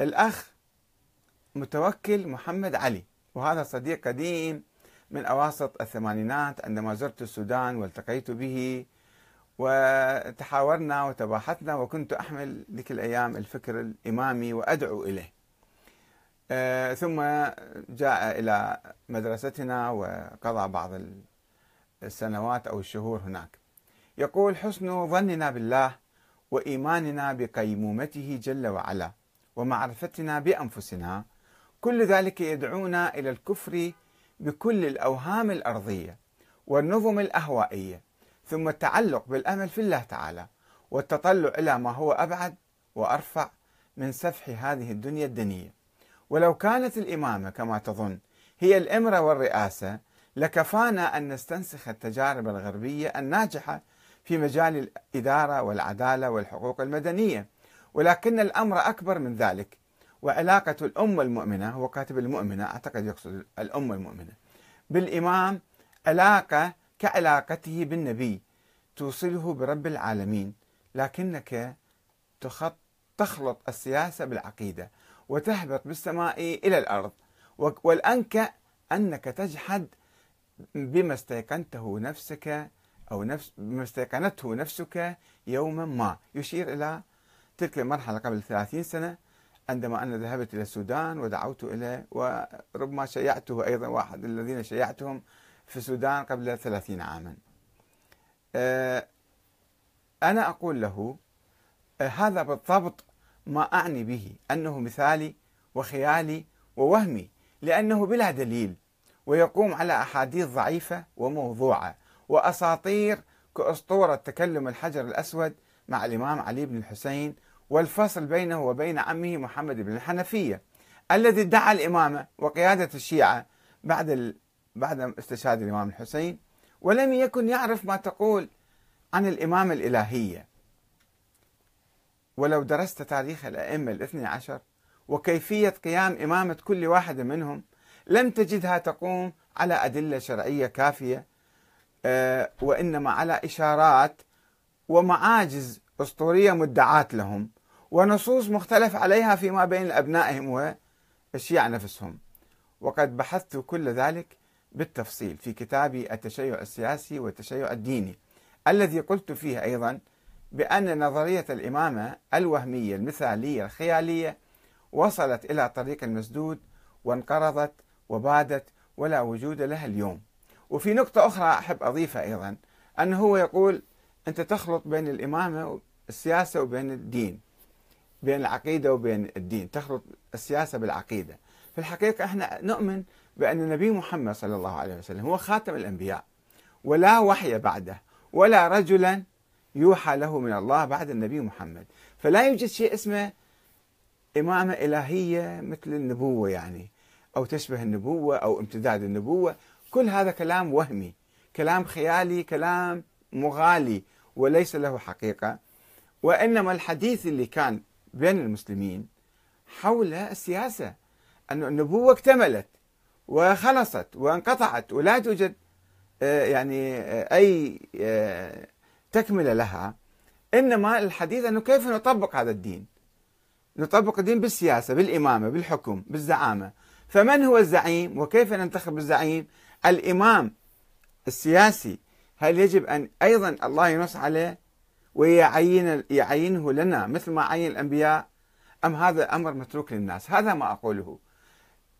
الأخ متوكل محمد علي وهذا صديق قديم من أواسط الثمانينات عندما زرت السودان والتقيت به وتحاورنا وتباحثنا وكنت أحمل ذيك الأيام الفكر الإمامي وأدعو إليه. آه، ثم جاء إلى مدرستنا وقضى بعض السنوات أو الشهور هناك. يقول حسن ظننا بالله وإيماننا بقيمومته جل وعلا. ومعرفتنا بأنفسنا كل ذلك يدعونا إلى الكفر بكل الأوهام الأرضية والنظم الأهوائية ثم التعلق بالأمل في الله تعالى والتطلع إلى ما هو أبعد وأرفع من سفح هذه الدنيا الدنية ولو كانت الإمامة كما تظن هي الإمرة والرئاسة لكفانا أن نستنسخ التجارب الغربية الناجحة في مجال الإدارة والعدالة والحقوق المدنية. ولكن الأمر أكبر من ذلك. وعلاقة الأمة المؤمنة هو كاتب المؤمنة أعتقد يقصد الأمة المؤمنة بالإمام علاقة كعلاقته بالنبي توصله برب العالمين لكنك تخلط السياسة بالعقيدة وتهبط بالسماء إلى الأرض. والأنكى أنك تجحد بما استيقنته نفسك أو نفس بما استيقنته نفسك يوما ما. يشير إلى تلك المرحلة قبل ثلاثين سنة عندما أنا ذهبت إلى السودان ودعوت إليه وربما شيعته أيضا واحد الذين شيعتهم في السودان قبل ثلاثين عاما. آه، أنا أقول له آه، هذا بالضبط ما أعني به أنه مثالي وخيالي ووهمي لأنه بلا دليل ويقوم على أحاديث ضعيفة وموضوعة وأساطير كأسطورة تكلم الحجر الأسود مع الإمام علي بن الحسين والفصل بينه وبين عمه محمد بن الحنفية الذي ادعى الإمامة وقيادة الشيعة بعد ال... بعد استشهاد الإمام الحسين ولم يكن يعرف ما تقول عن الإمامة الإلهية. ولو درست تاريخ الأئمة الاثني عشر وكيفية قيام إمامة كل واحد منهم لم تجدها تقوم على أدلة شرعية كافية آه، وإنما على إشارات ومعاجز أسطورية مدعاة لهم ونصوص مختلف عليها فيما بين أبنائهم والشيعة نفسهم. وقد بحثت كل ذلك بالتفصيل في كتابي التشيع السياسي والتشيع الديني الذي قلت فيه أيضا بأن نظرية الإمامة الوهمية المثالية الخيالية وصلت إلى طريق المسدود وانقرضت وبادت ولا وجود لها اليوم. وفي نقطة أخرى أحب أضيفها أيضا أنه هو يقول أنت تخلط بين الإمامة السياسة وبين الدين بين العقيدة وبين الدين تخلط السياسة بالعقيدة. في الحقيقة إحنا نؤمن بأن النبي محمد صلى الله عليه وسلم هو خاتم الأنبياء ولا وحي بعده ولا رجلا يوحى له من الله بعد النبي محمد. فلا يوجد شيء اسمه إمامة إلهية مثل النبوة يعني أو تشبه النبوة أو امتداد النبوة. كل هذا كلام وهمي كلام خيالي كلام مغالي. وليس له حقيقة وإنما الحديث اللي كان بين المسلمين حول السياسة أن النبوة اكتملت وخلصت وانقطعت ولا توجد آه، يعني آه، أي آه، تكملة لها. إنما الحديث أنه كيف نطبق هذا الدين؟ نطبق الدين بالسياسة بالإمامة بالحكم بالزعامة. فمن هو الزعيم وكيف ننتخب الزعيم؟ الإمام السياسي هل يجب أن أيضا الله ينص عليه ويعين يعينه لنا مثل ما عين الأنبياء؟ أم هذا أمر متروك للناس؟ هذا ما أقوله.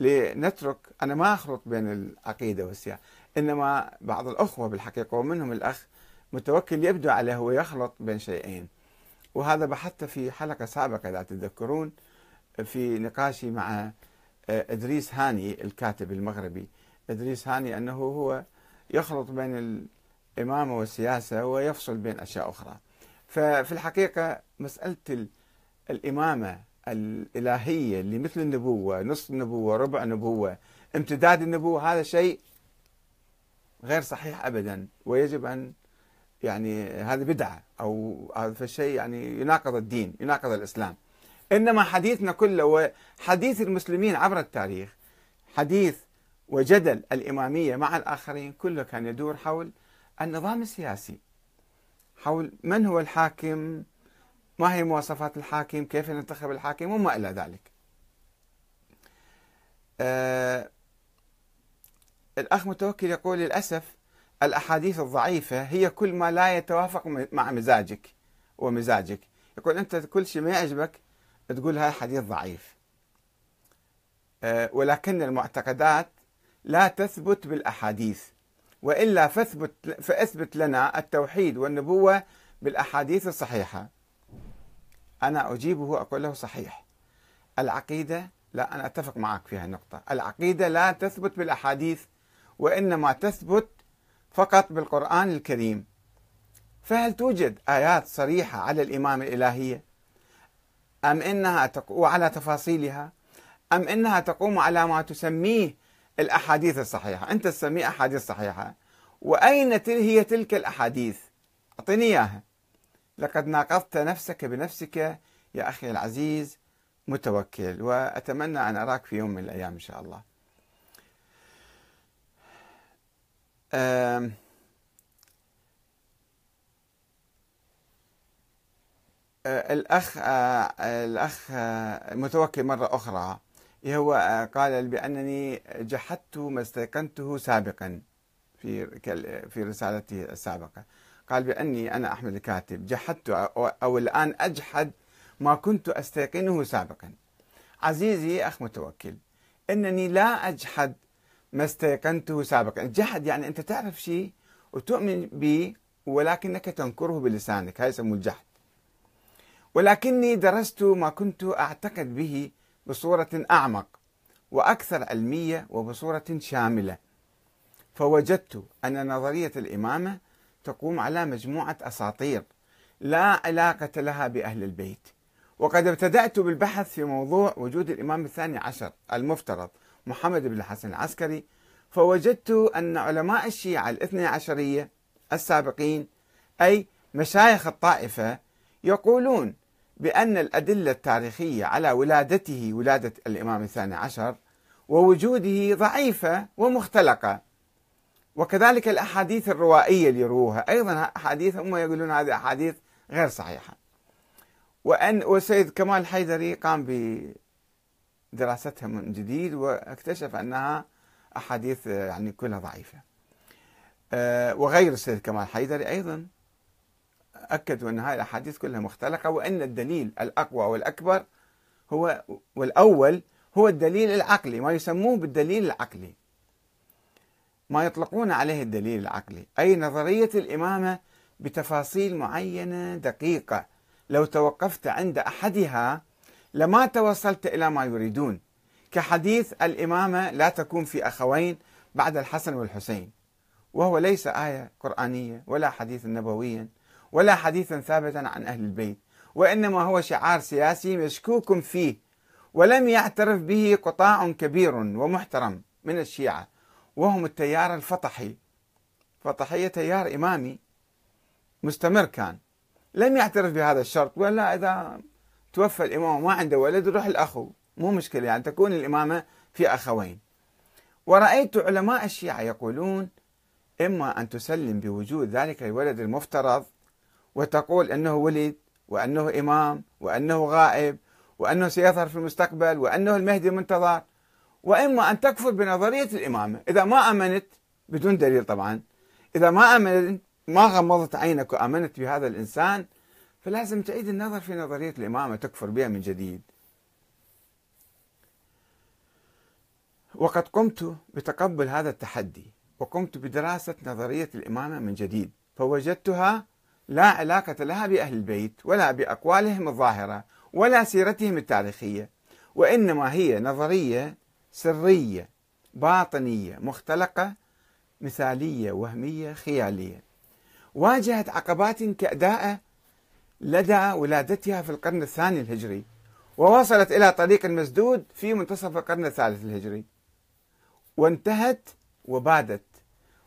لنترك أنا ما أخلط بين العقيدة والسياسة إنما بعض الأخوة بالحقيقة ومنهم الأخ متوكل يبدو عليه ويخلط بين شيئين. وهذا بحثت في حلقة سابقة إذا تتذكرون في نقاشي مع آه، إدريس هاني الكاتب المغربي. إدريس هاني أنه هو يخلط بين الإمامة والسياسة ويفصل بين أشياء أخرى. ففي الحقيقة مسألة الإمامة الإلهية اللي مثل النبوة نصف النبوة ربع النبوة امتداد النبوة هذا شيء غير صحيح أبدا. ويجب أن يعني هذه بدعة أو هذا الشيء يعني يناقض الدين يناقض الإسلام. إنما حديثنا كله وحديث المسلمين عبر التاريخ حديث وجدل الإمامية مع الآخرين كله كان يدور حول النظام السياسي. حول من هو الحاكم؟ ما هي مواصفات الحاكم؟ كيف ننتخب الحاكم؟ وما إلى ذلك. آه الأخ متوكل يقول للأسف الأحاديث الضعيفة هي كل ما لا يتوافق مع مزاجك ومزاجك. يقول أنت كل شيء ما يعجبك تقول هذا حديث ضعيف. آه ولكن المعتقدات لا تثبت بالأحاديث. وإلا فاثبت فأثبت لنا التوحيد والنبوة بالأحاديث الصحيحة. أنا أجيبه أقول له صحيح. العقيدة لا أنا أتفق معك في هالنقطة. العقيدة لا تثبت بالأحاديث وإنما تثبت فقط بالقرآن الكريم. فهل توجد آيات صريحة على الإمامة الإلهية؟ أم إنها تقوم على تفاصيلها؟ أم إنها تقوم على ما تسميه الأحاديث الصحيحة. أنت تسميه أحاديث صحيحة. وأين هي تلك الأحاديث؟ أعطيني إياها. لقد ناقضت نفسك بنفسك يا أخي العزيز متوكل وأتمنى أن أراك في يوم من الأيام إن شاء الله. الأخ الأخ المتوكل مرة أخرى. هو؟ قال بأنني جحدت ما استيقنته سابقا في في رسالته السابقة. قال بأني أنا أحمد الكاتب. جحدت أو الآن أجحد ما كنت أستيقنه سابقا. عزيزي أخ متوكل أنني لا أجحد ما استيقنته سابقا. الجحد يعني أنت تعرف شيء وتؤمن به ولكنك تنكره بلسانك. هذا يسموه الجحد. ولكني درست ما كنت أعتقد به بصورة أعمق وأكثر علمية وبصورة شاملة. فوجدت أن نظرية الإمامة تقوم على مجموعة أساطير لا علاقة لها بأهل البيت. وقد ابتدأت بالبحث في موضوع وجود الإمام الثاني عشر المفترض محمد بن الحسن العسكري. فوجدت أن علماء الشيعة الاثني عشرية السابقين أي مشايخ الطائفة يقولون بأن الأدلة التاريخية على ولادته ولادة الإمام الثاني عشر ووجوده ضعيفة ومختلقة. وكذلك الأحاديث الروائية اللي يروها. أيضا أحاديث هم يقولون هذه أحاديث غير صحيحة. وأن والسيد كمال الحيدري قام بدراستها من جديد واكتشف أنها أحاديث يعني كلها ضعيفة. آه، وغير السيد كمال الحيدري أيضا. أكدوا أن هذه الأحاديث كلها مختلقة وأن الدليل الأقوى والأكبر هو والأول هو الدليل العقلي ما يسموه بالدليل العقلي. ما يطلقون عليه الدليل العقلي. أي نظرية الإمامة بتفاصيل معينة دقيقة. لو توقفت عند أحدها لما توصلت إلى ما يريدون. كحديث الإمامة لا تكون في أخوين بعد الحسن والحسين. وهو ليس آية قرآنية ولا حديث نبويا. ولا حديثا ثابتا عن أهل البيت وإنما هو شعار سياسي مشكوك فيه ولم يعترف به قطاع كبير ومحترم من الشيعة وهم التيار الفطحي. فطحية تيار إمامي مستمر كان. لم يعترف بهذا الشرط ولا إذا توفى الإمام وما عنده ولد يروح الأخو مو مشكلة يعني تكون الإمامة في أخوين. ورأيت علماء الشيعة يقولون إما أن تسلم بوجود ذلك الولد المفترض وتقول أنه ولد وأنه إمام وأنه غائب وأنه سيظهر في المستقبل وأنه المهدي المنتظر. وإما أن تكفر بنظرية الإمامة. إذا ما أمنت بدون دليل طبعا. إذا ما أمنت ما غمضت عينك وآمنت بهذا الإنسان فلازم تعيد النظر في نظرية الإمامة تكفر بها من جديد. وقد قمت بتقبل هذا التحدي وقمت بدراسة نظرية الإمامة من جديد فوجدتها لا علاقة لها بأهل البيت ولا بأقوالهم الظاهرة ولا سيرتهم التاريخية وإنما هي نظرية سرية باطنية مختلقة مثالية وهمية خيالية. واجهت عقبات كأداء لدى ولادتها في القرن الثاني الهجري ووصلت إلى طريق مسدود في منتصف القرن الثالث الهجري. وانتهت وبادت.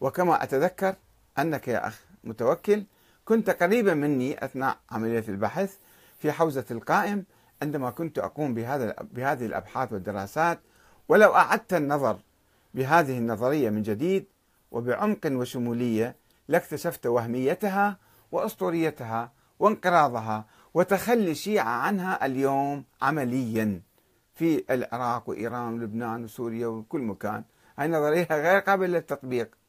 وكما أتذكر أنك يا أخ متوكل كنت قريبا مني أثناء عملية البحث في حوزة القائم عندما كنت أقوم بهذا بهذه الأبحاث والدراسات ولو أعدت النظر بهذه النظرية من جديد وبعمق وشمولية لاكتشفت وهميتها وأسطوريتها وانقراضها وتخلي الشيعة عنها اليوم عمليا في العراق وإيران ولبنان وسوريا وكل مكان. هاي النظرية غير قابلة للتطبيق.